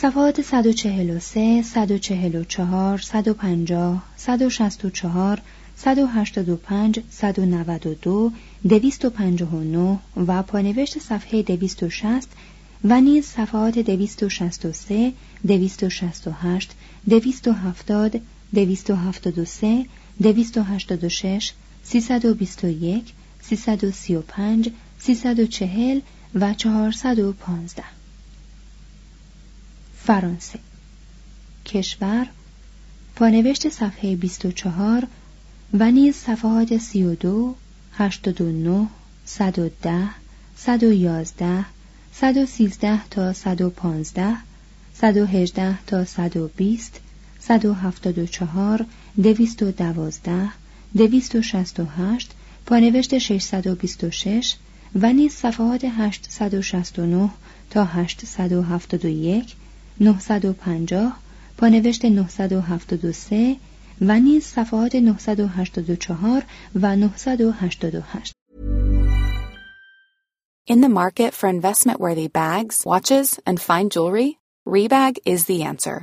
صفحات 143 144 150 164 185 192 259 و پانوشت صفحه 260 و نیز صفحات 263 268 270 273 286 321 335 340 و 415 فرانسه. کشور پانوشت صفحه 24 و نیز صفحات 32 89 110 111 113 تا 115 118 تا 120 174 212 268 پانوشت 626 و نیز صفحات 869 تا 871 950 پانوشت 973 و نیز صفحات 984 و 988 In the market for investment-worthy bags, watches, and fine jewelry, Rebag is the answer.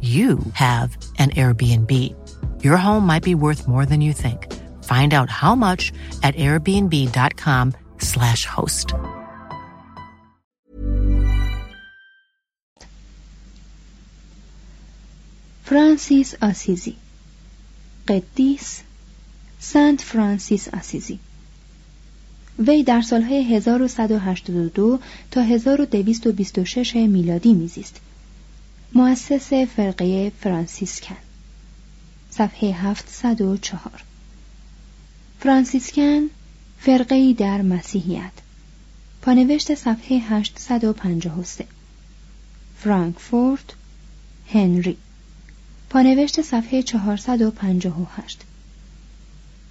you have an Airbnb. Your home might be worth more than you think. Find out how much at airbnb.com/slash host. فرانسیس آسیزی قدیس سنت فرانسیس آسیزی وی در سالهای 1182 تا 1226 میلادی میزیست مؤسس فرقه فرانسیسکن. صفحه 704 فرانسیسکن فرقه در مسیحیت. پانوشت صفحه 853 فرانکفورت هنری. پانوشت صفحه 458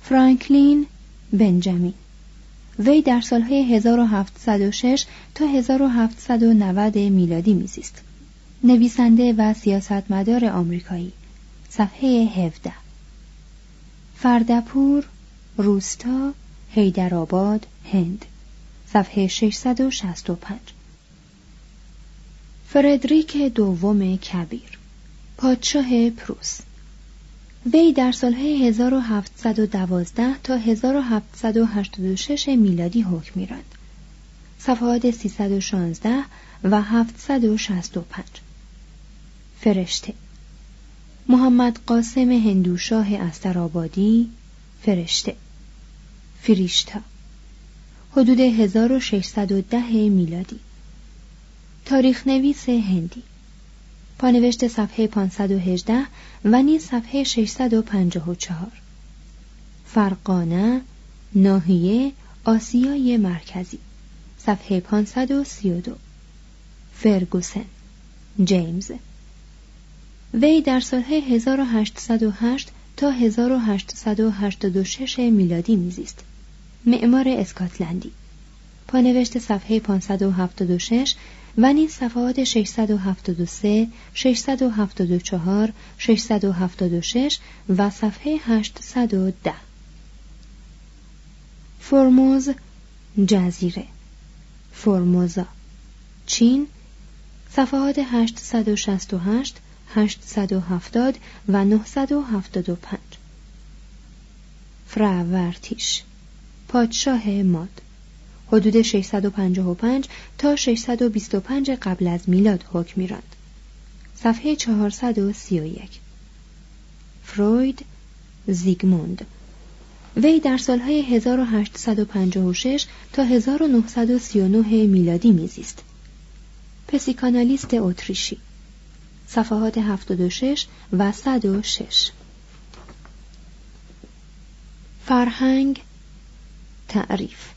فرانکلین بنجامین. وی در سالهای 1706 تا 1790 میلادی میزیست. نویسنده و سیاستمدار آمریکایی. صفحه 17 فردپور روستا هیدرآباد هند. صفحه 665 فردریک دوم کبیر پادشاه پروس. وی در سالهای 1712 تا 1786 میلادی حکم میراند. صفحات 316 و 765 فرشته. محمد قاسم هندوشاه استرابادی فرشته. فریشتا حدود 1610 میلادی. تاریخ نویس هندی. پانوشت صفحه 518 و نیز صفحه 654 فرقانه ناحیه آسیای مرکزی. صفحه 532 فرگوسن. جیمز. وی در سالهای 1808 تا 1886 میلادی میزیست. معمار اسکاتلندی. پانوشت صفحه 576 و نیز صفحات 673 674 676 و صفحه 810 فرموز جزیره. فرموزا چین. صفحات 868 870 و 975 فراورتیش. پادشاه ماد. حدود 655 تا 625 قبل از میلاد حکم میراند. صفحه 431 فروید زیگموند. وی در سالهای 1856 تا 1939 میلادی میزیست. پسیکانالیست اتریشی. صفحات 76 و 106 فرهنگ تعریف.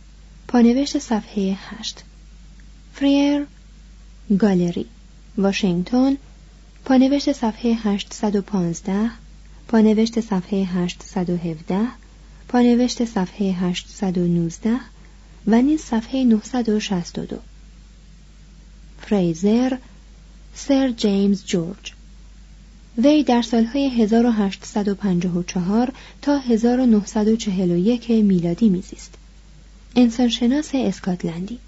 پانوشت صفحه 8 فریر گالری واشنگتن. پانوشت صفحه 815 پانوشت صفحه 817 پانوشت صفحه 819 و نیز صفحه 962 فریزر سر جیمز جورج. وی در سالهای 1854 تا 1941 میلادی میزیست. انسانشناس اسکاتلندی.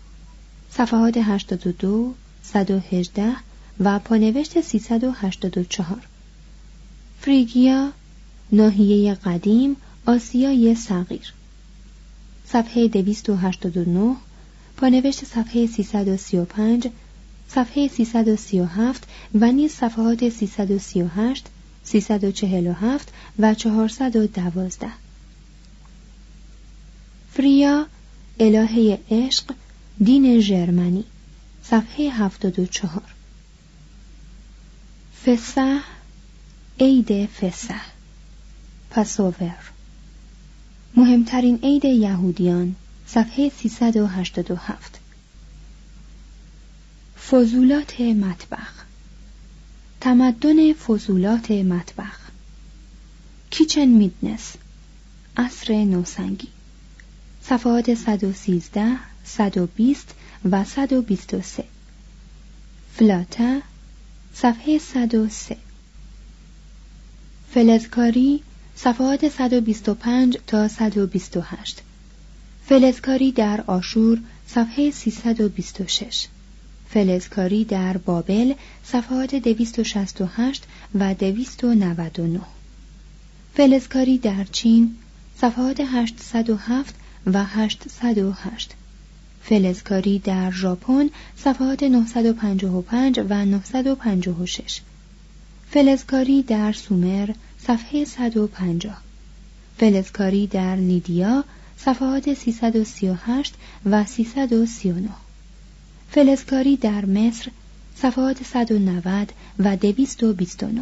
صفحات 82 118 و پانوشت 384 فریگیا ناحیه قدیم آسیای صغیر. صفحه 289 پانوشت صفحه 335 صفحه 337 و نیز صفحات 338 347 و 412 فریا الهه عشق دین ژرمنی صفحه 74 فسح عید فسح. پسوور مهمترین عید یهودیان. صفحه 387 فضولات مطبخ. تمدن فضولات مطبخ. کیچن میدنس عصر نوسنگی. صفحات 113 120 و 123 فلاتا صفحه 103 فلزکاری صفحات 125 تا 128 فلزکاری در آشور صفحه 326 فلزکاری در بابل صفحات 268 و 299 فلزکاری در چین صفحات 807 و 808 فلزکاری در ژاپن صفحات 955 و 956 فلزکاری در سومر صفحه 150 فلزکاری در لیدیا صفحات 338 و 339 فلزکاری در مصر صفحات 190 و 229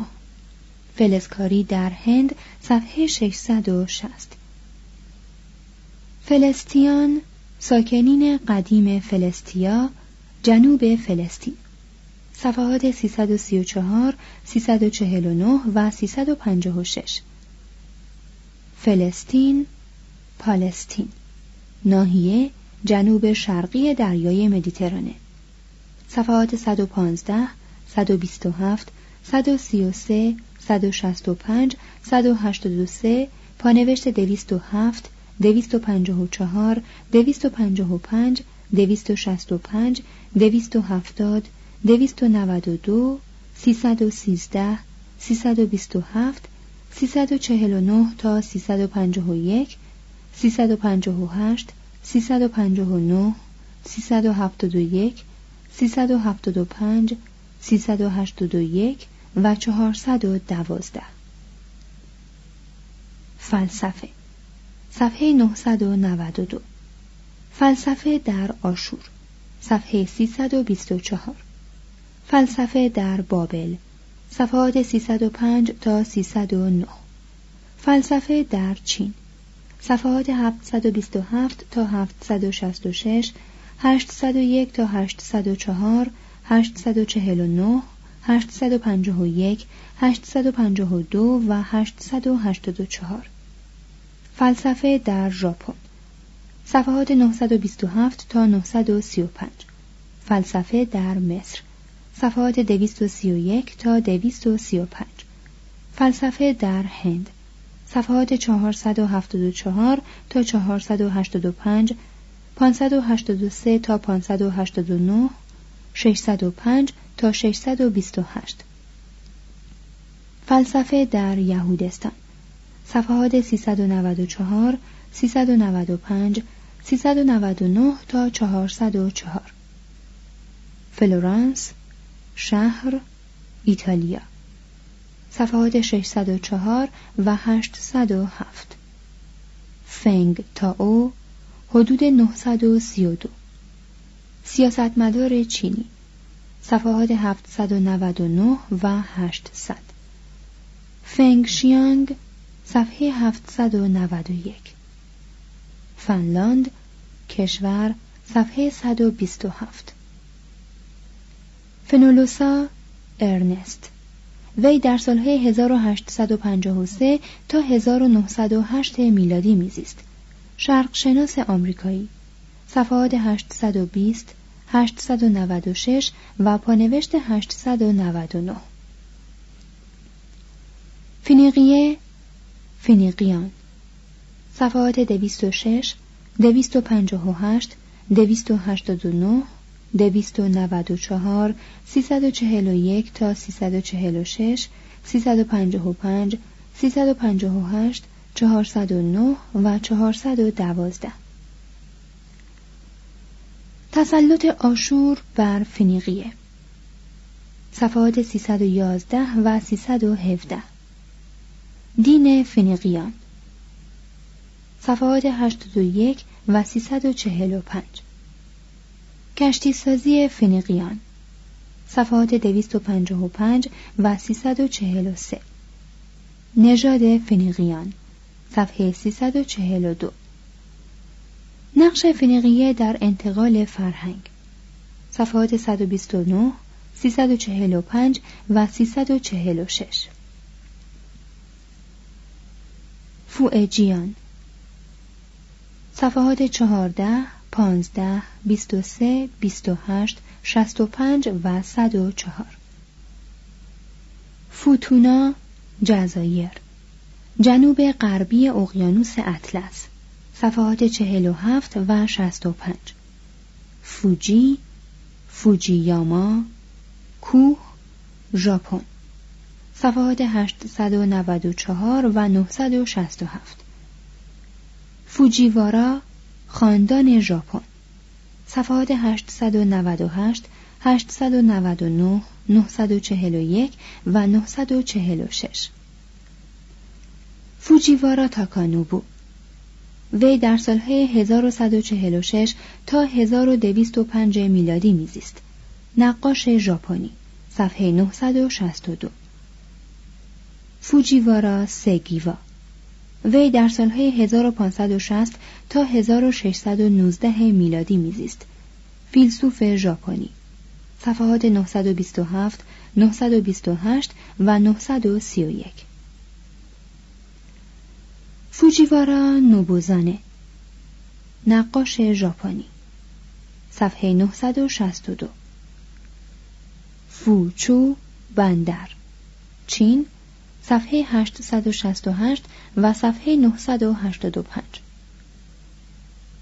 فلزکاری در هند صفحه 660 فلسطیان ساکنین قدیم فلسطیا جنوب فلسطین. صفحات 334 349 و 356 فلسطین پالستین. ناحیه جنوب شرقی دریای مدیترانه. صفحات 115 127 133 165 183 پانوشت 207 254 255 265 270 292 313 327 349 تا 351 358 359 371 375 381 و 412 فلسفه. صفحه 992 فلسفه در آشور. صفحه 324 فلسفه در بابل. صفحات 305 تا 309 فلسفه در چین. صفحات 727 تا 766 801 تا 804 849 851 852 و 884 فلسفه در ژاپن. صفحات 927 تا 935 فلسفه در مصر. صفحات 231 تا 235 فلسفه در هند. صفحات 474 تا 485 583 تا 589 605 تا 628 فلسفه در یهودستان. صفحات 394 395 399 تا 404 فلورانس شهر ایتالیا. صفحات 604 و 807 فنگ تا او حدود 932 سیاستمدار چینی. صفحات 799 و 800 فنگ شیانگ صفحه 791 فنلاند کشور صفحه 127 فنولوسا ارنست. وی در سالهای 1853 تا 1908 میلادی میزیست. شرق شناس آمریکایی. صفحات 820 896 و پانوشت 899 فینیقیه فینیقیان. صفحات 206 258 289 294 341 تا 346 355 358 409 و 412 تسلط آشور بر فنیقیه صفحات 311 و 317 دین فنیقیان صفحات 81 و 345 کشتی سازی فنیقیان صفحات 255 و 343 نژاد فنیقیان صفحه 342 نقش فنیقیه در انتقال فرهنگ. صفحات 129 345 و 346 فوئجیان صفحات 14 15 23 28 65 و 104 فوتونا جزایر. جنوب غربی اقیانوس اطلس صفحات 47 و 65 فوجی فوجیاما کوه ژاپن. صفحات 894 و 967 فوجیوارا خاندان ژاپن. صفحات 898 899 941 و 946 فوجیوارا تاکانوبو. وی در سالهای 1146 تا 1205 میلادی میزیست. نقاش ژاپنی صفحه 962 فوجیوارا سگیوا وی در سالهای 1560 تا 1619 میلادی میزیست. فیلسوف ژاپنی. صفحات 927 928 و 931 فوجیوارا نوبوزانه نقاش ژاپنی صفحه 962 فوچو بندر چین صفحه 868 و صفحه 985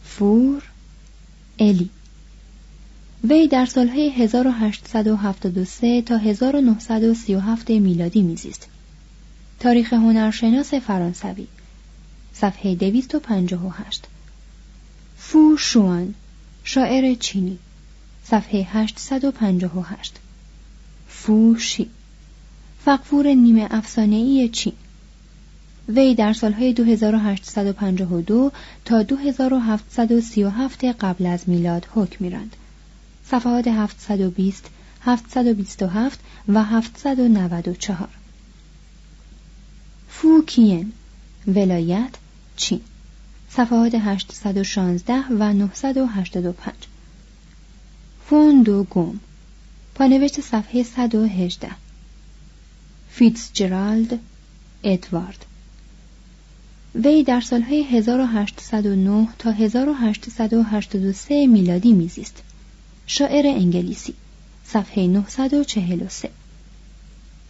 فور الی. وی در سالهای 1873 تا 1937 میلادی میزیست. تاریخ هنرشناس فرانسوی. صفحه 258 فو شوان شاعر چینی. صفحه 858 فو شی. فقفور نیمه افسانه‌ای چین. وی در سالهای 2852 تا 2737 قبل از میلاد حکم میراند. صفحات 720 727 و 794 فوکین ولایت چین صفحات 816 و 985 فوندو گوم پانوشت صفحه 118 فیتزجرالد ادوارد. وی در سالهای 1809 تا 1883 میلادی میزیست. شاعر انگلیسی. صفحه 943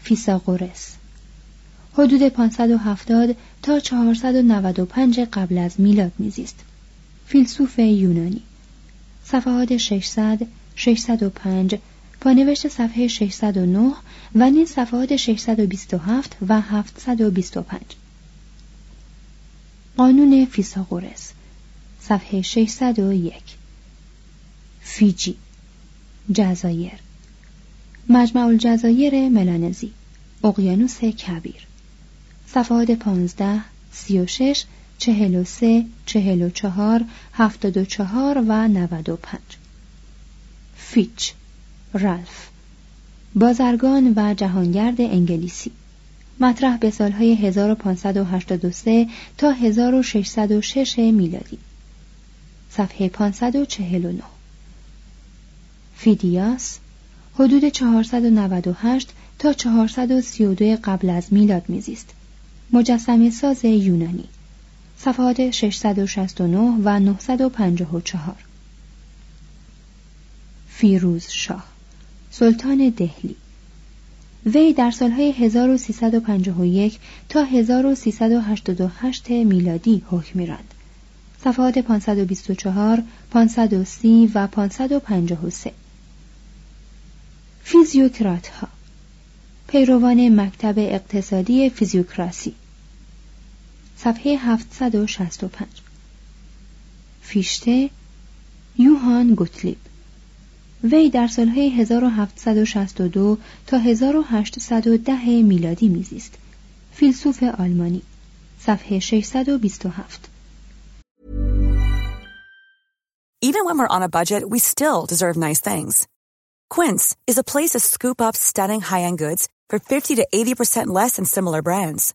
فیساغورس حدود 570 تا 495 قبل از میلاد میزیست. فیلسوف یونانی. صفحات 600 605 پانوشت صفحه 609 و نیز صفحات 627 و 725 قانون فیساغورس صفحه 601 فیجی. جزایر. مجمع الجزایر ملانزی. اقیانوس کبیر. صفحات 15 36 43 44 74 و 95 فیچ رالف بازرگان و جهانگرد انگلیسی. مطرح به سالهای 1583 تا 1606 میلادی. صفحه 549 فیدیاس حدود 498 تا 432 قبل از میلاد میزیست. مجسمه ساز یونانی. صفحات 669 و 954 فیروز شاه سلطان دهلی. وی در سالهای 1351 تا 1388 میلادی حکم میراند. صفحات 524 530 و 553 فیزیوکرات ها پیروان مکتب اقتصادی فیزیوکراسی. صفحه 765 فیشته یوهان گوتلیب وی در سالهای 1762 تا 1810 میلادی میزیست فیلسوف آلمانی صفحه 627 Even when we're on a budget, we still deserve nice things. Quince is a place to scoop up stunning high-end goods for 50 to 80% less than similar brands.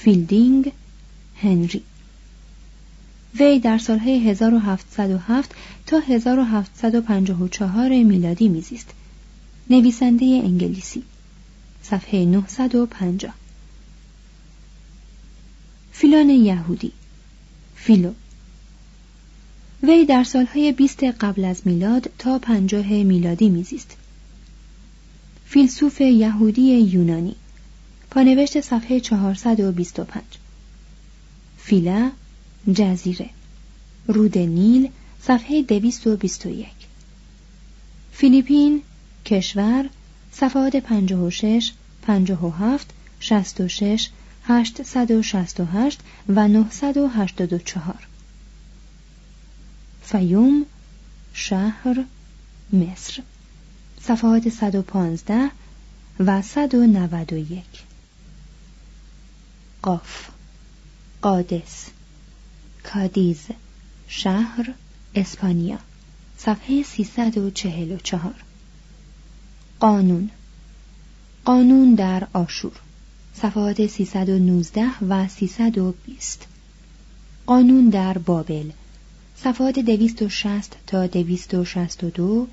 فیلدینگ هنری. وی در سالهای 1707 تا 1754 میلادی میزیست. نویسنده انگلیسی. صفحه 950 فیلان یهودی. فیلو. وی در سالهای 20 قبل از میلاد تا 50 میلادی میزیست. فیلسوف یهودی یونانی. پانوشت صفحه 425 فیلا جزیره. رود نیل صفحه 221 فیلیپین کشور صفحات 56 57 66 868 و 984 فیوم شهر مصر. صفحات 115 و 191 قاف قادس کادیز شهر اسپانیا. صفحه 344 قانون. قانون در آشور. صفحات 319 و 320 قانون در بابل. صفحات 260 تا 262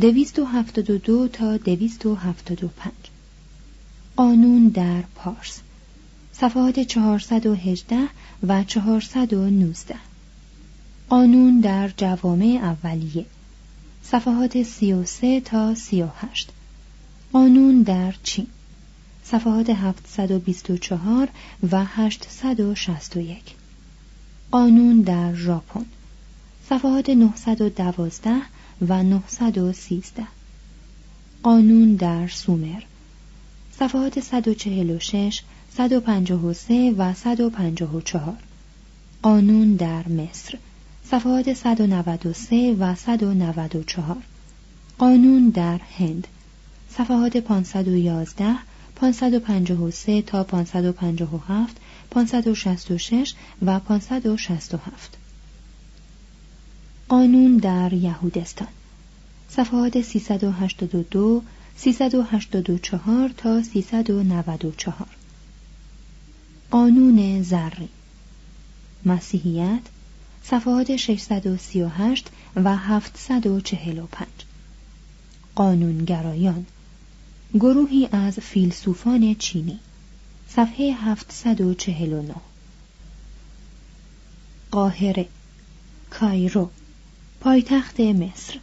272 تا 275 قانون در پارس. صفحات 418 و 419 قانون در جوامع اولیه. صفحات 33 تا 38 قانون در چین. صفحات 724 و 861 قانون در ژاپن. صفحات 912 و 913 قانون در سومر. صفحات 146 153 و 154 قانون در مصر. صفحات 193 و 194 قانون در هند. صفحات 511 553 تا 557 566 و 567 قانون در یهودستان. صفحات 382 384 تا 394 قانون زری مسیحیت صفحات 638 و 745 قانونگرایان گروهی از فیلسوفان چینی. صفحه 749 قاهره کایرو پایتخت مصر.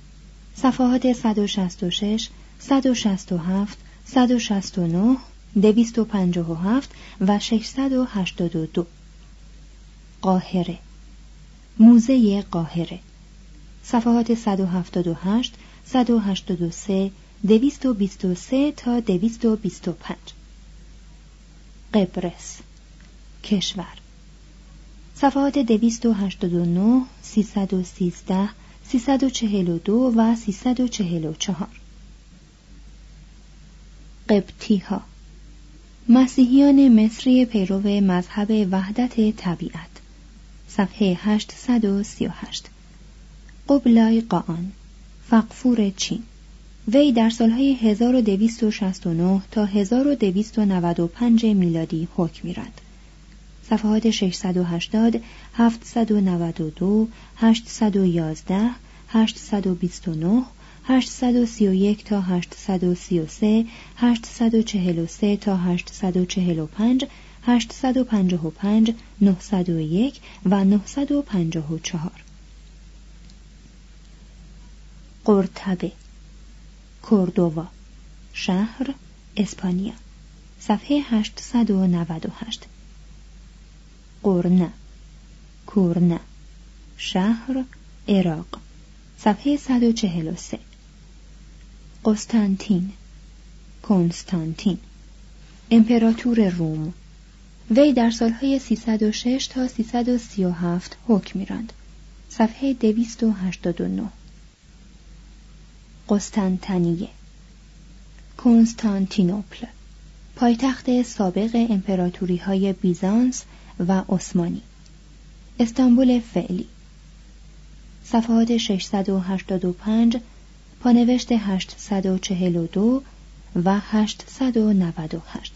صفحات 166 167 169 257 و 682 قاهره. موزه قاهره. صفحات 178 183 223 تا 225 قبرس. کشور. صفحات 289 313 342 و 344 قبطی ها مسیحیان مصری پیرو مذهب وحدت طبیعت. صفحه 838 قبلای قان فقفور چین. وی در سالهای 1269 تا 1295 میلادی حکم میراند. صفحات 680 792 811 829 831 تا 833 843 تا 845 855 901 و 954 قرطبه کردووا شهر اسپانیا صفحه 898 قرنه کورنه شهر عراق صفحه 143 قسطنطین. کنستانتین امپراتور روم. وی در سالهای 306 تا 337 حکم میراند. صفحه 289 قسطنطنیه. کنستانتینوپل پایتخت سابق امپراتوری های بیزانس و عثمانی. استانبول فعلی. صفحات 685 پانوشت 842 و 898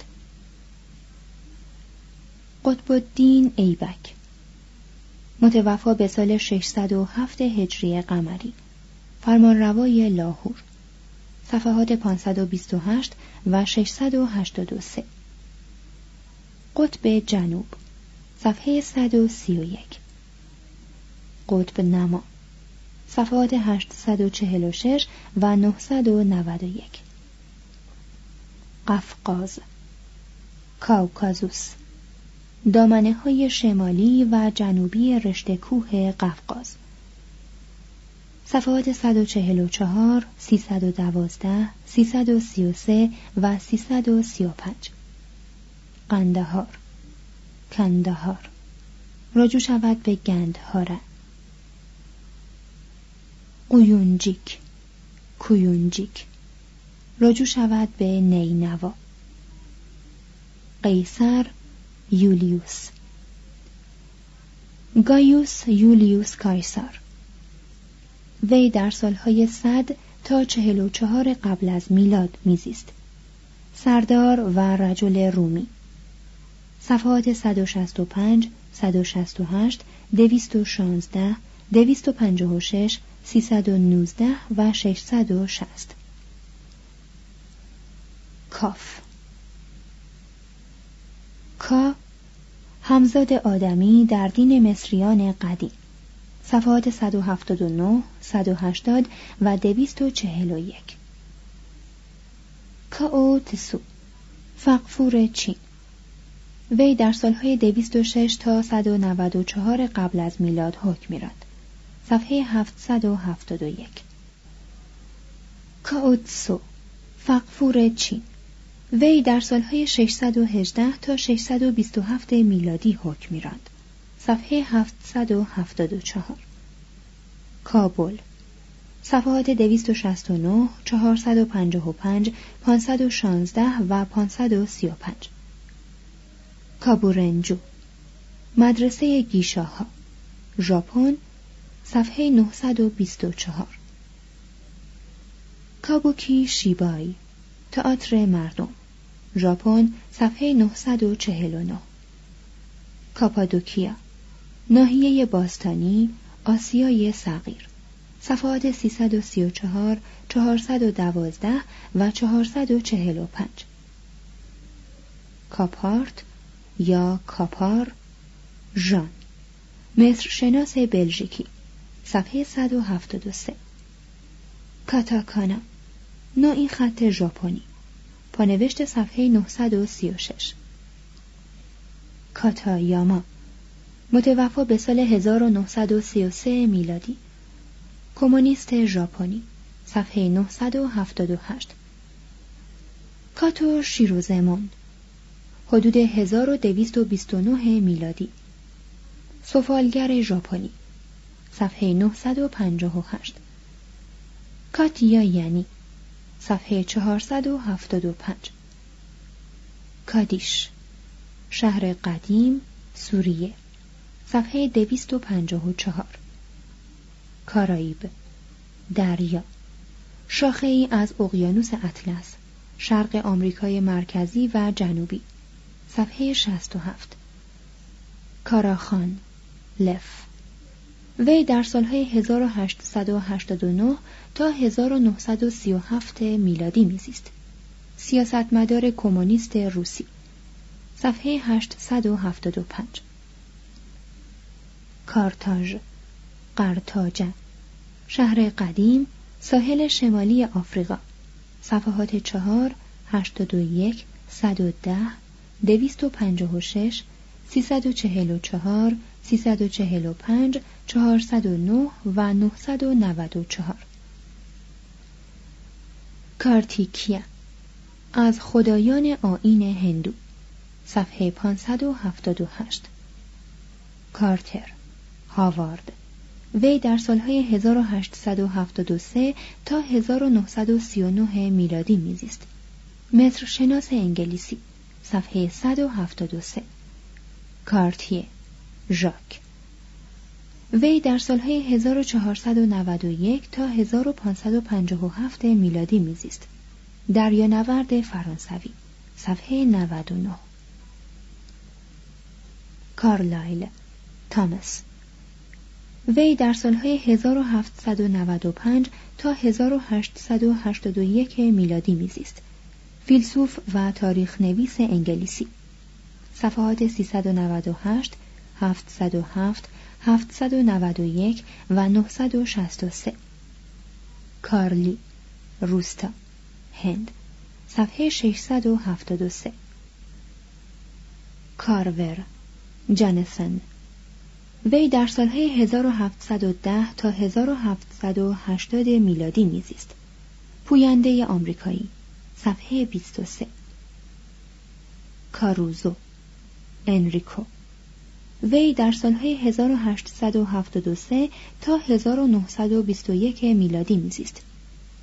قطب الدین ایبک متوفا به سال 607 هجری قمری فرمانروای لاهور صفحات 528 و 683 قطب جنوب صفحه 131 قطب نما صفحات 846 و 991 قفقاز کاوکازوس دامنه های شمالی و جنوبی رشته کوه قفقاز. صفحات 144, 312, 333 و 335 قندهار کندهار. رجوع شود به گندهاره قیونجیک. کویونجیک رجوع شود به نینوا. قیصر یولیوس. گایوس یولیوس کایسار. وی در سالهای صد تا چهل و چهار قبل از میلاد میزیست. سردار و رجل رومی. صفحات 165 168 216 256 319 و 660 کاف. کا همزاد آدمی در دین مصریان قدیم. صفحات 179 180 و 241 کاو تسو فقفور چین. وی در سالهای 206 تا 194 قبل از میلاد حکم میراند صفحه 771 کاوتسو فقفور چین. وی در سالهای 618 تا 627 میلادی حکم میراند. صفحه 774 کابل. صفحات 269 455 516 و 535 کابورنجو. مدرسه گیشاها. ژاپن صفحه 924 کابوکی شیبای تئاتر مردم ژاپن صفحه 949 کاپادوکیا ناحیه باستانی آسیای صغیر صفحات 334 412 و 445 کاپارت یا کاپار ژان مصر شناس بلژیکی. صفحه 173 کاتاکانا. نوعی خط ژاپنی. پانوشت صفحه 936 کاتایاما. متوفا به سال 1933 میلادی. کمونیست ژاپنی. صفحه 978 کاتو شیروزمون حدود 1229 میلادی. سفالگر ژاپنی. صفحه 958 کاتیا یعنی صفحه 475 کادیش شهر قدیم سوریه. صفحه 254 کارائیب دریا. شاخه ای از اقیانوس اطلس شرق آمریکای مرکزی و جنوبی. صفحه 67 کاراخان لف. وی در سالهای 1889 تا 1937 میلادی میزیست. سیاستمدار کمونیست روسی. صفحه 875 کارتاژ قرتاجه شهر قدیم ساحل شمالی آفریقا. صفحات 4 81 110 256 344 345 409 و 994 کارتیکیا از خدایان آین هندو صفحه 578 کارتر هاوارد وی در سالهای 1873 تا 1939 میلادی میزیست. مصر شناس انگلیسی صفحه 173 کارتیه ژاک. وی در سالهای 1491 تا 1557 میلادی میزیست. دریانورد فرانسوی صفحه 99 کارلایل تامس. وی در سالهای 1795 تا 1881 میلادی میزیست. فیلسوف و تاریخ نویس انگلیسی. صفحات 398 707 791 و 963 کارلی روستا هند. صفحه 673 کارور جنسن وی در سالهای 1710 تا 1780 میلادی میزیست پوینده آمریکایی. صفحه 23 کاروزو انریکو. وی در سالهای 1873 تا 1921 میلادی میزیست.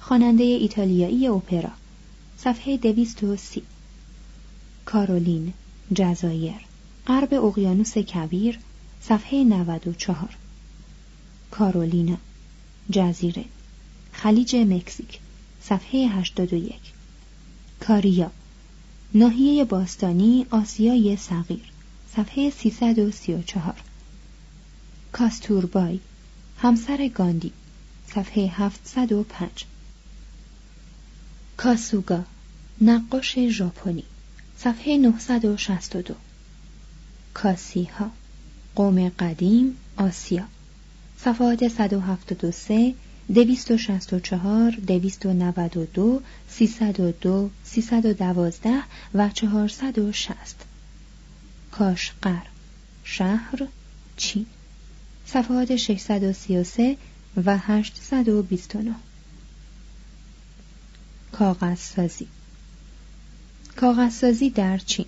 خواننده ایتالیایی اپرا. صفحه 230 کارولین جزایر. غرب اقیانوس کبیر. صفحه 94 کارولینا جزیره. خلیج مکزیک. صفحه 81 کاریا. ناحیه باستانی آسیای صغیر. صفحه 334 کاستوربای همسر گاندی صفحه 705 کاسوگا نقاش ژاپنی صفحه 962 کاسیها قوم قدیم آسیا. صفحات 173 264 292 302 312 و 460 کاشقر. شهر چین صفحات 633 و 829 کاغذسازی. کاغذسازی در چین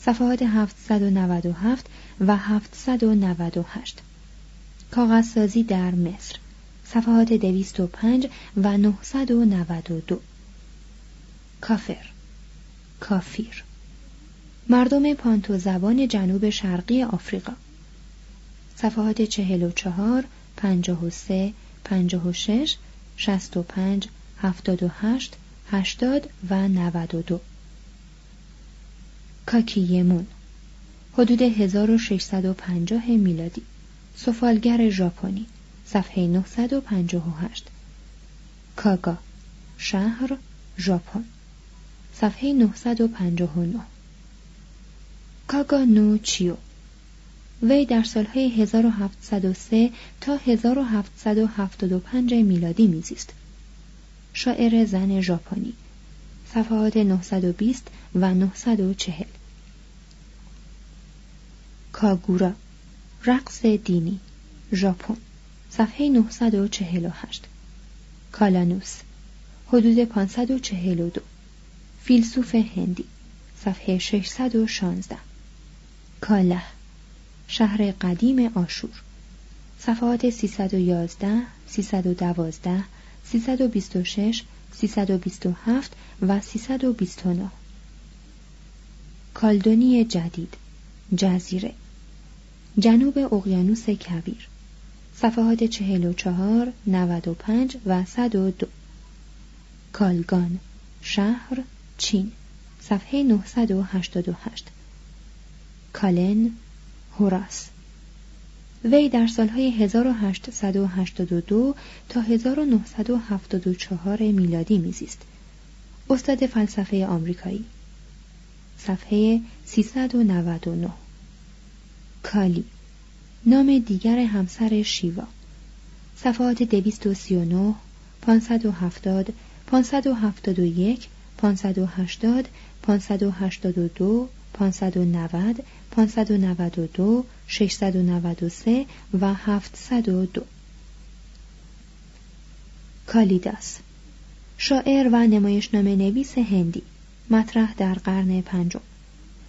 صفحات 797 و 798 کاغذسازی در مصر. صفحات 205 و 992 کافر. کافیر. مردم پانتو زبان جنوب شرقی آفریقا. صفحات 44 53 56 65 78 80 و 92 کاکیمون حدود 1650 میلادی. سفالگر ژاپنی صفحه 958 کاگا شهر ژاپن. صفحه 959 کاگا نو چیو وی در سالهای 1703 تا 1775 میلادی میزیست. شاعر زن ژاپنی. صفحات 920 و 940 کاگورا. رقص دینی. ژاپن. صفحه 948 کالانوس. حدود 542 فیلسوف هندی. صفحه 616 کاله شهر قدیم آشور. صفحات 311 312 326 327 و 329 کالدونی جدید جزیره. جنوب اقیانوس کبیر. صفحات 44 95 و 102 کالگان شهر چین. صفحه 988 کالن هوراس. وی در سالهای 1882 تا 1974 میلادی میزیست. استاد فلسفه آمریکایی. صفحه 399 کالی نام دیگر همسر شیوا. صفحات 239 570 571 580 582 590 592 693 و 702 کالیداس شاعر و نمایشنامه نویس هندی مطرح در قرن پنجم.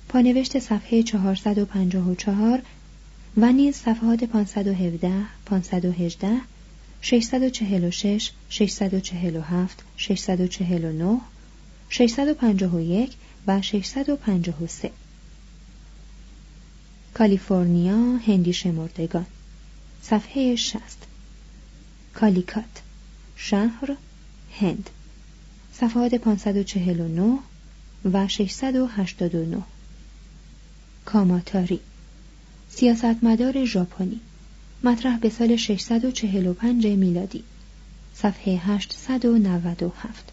پانوشت صفحه 454 و نیز صفحات 517 518 646 647 649 651 و 653 کالیفرنیا هندی شمردگان. صفحه 60 کالیکات شهر هند. صفحات 549 و 689 کاماتاری سیاستمدار ژاپنی. مطرح به سال 645 میلادی. صفحه 897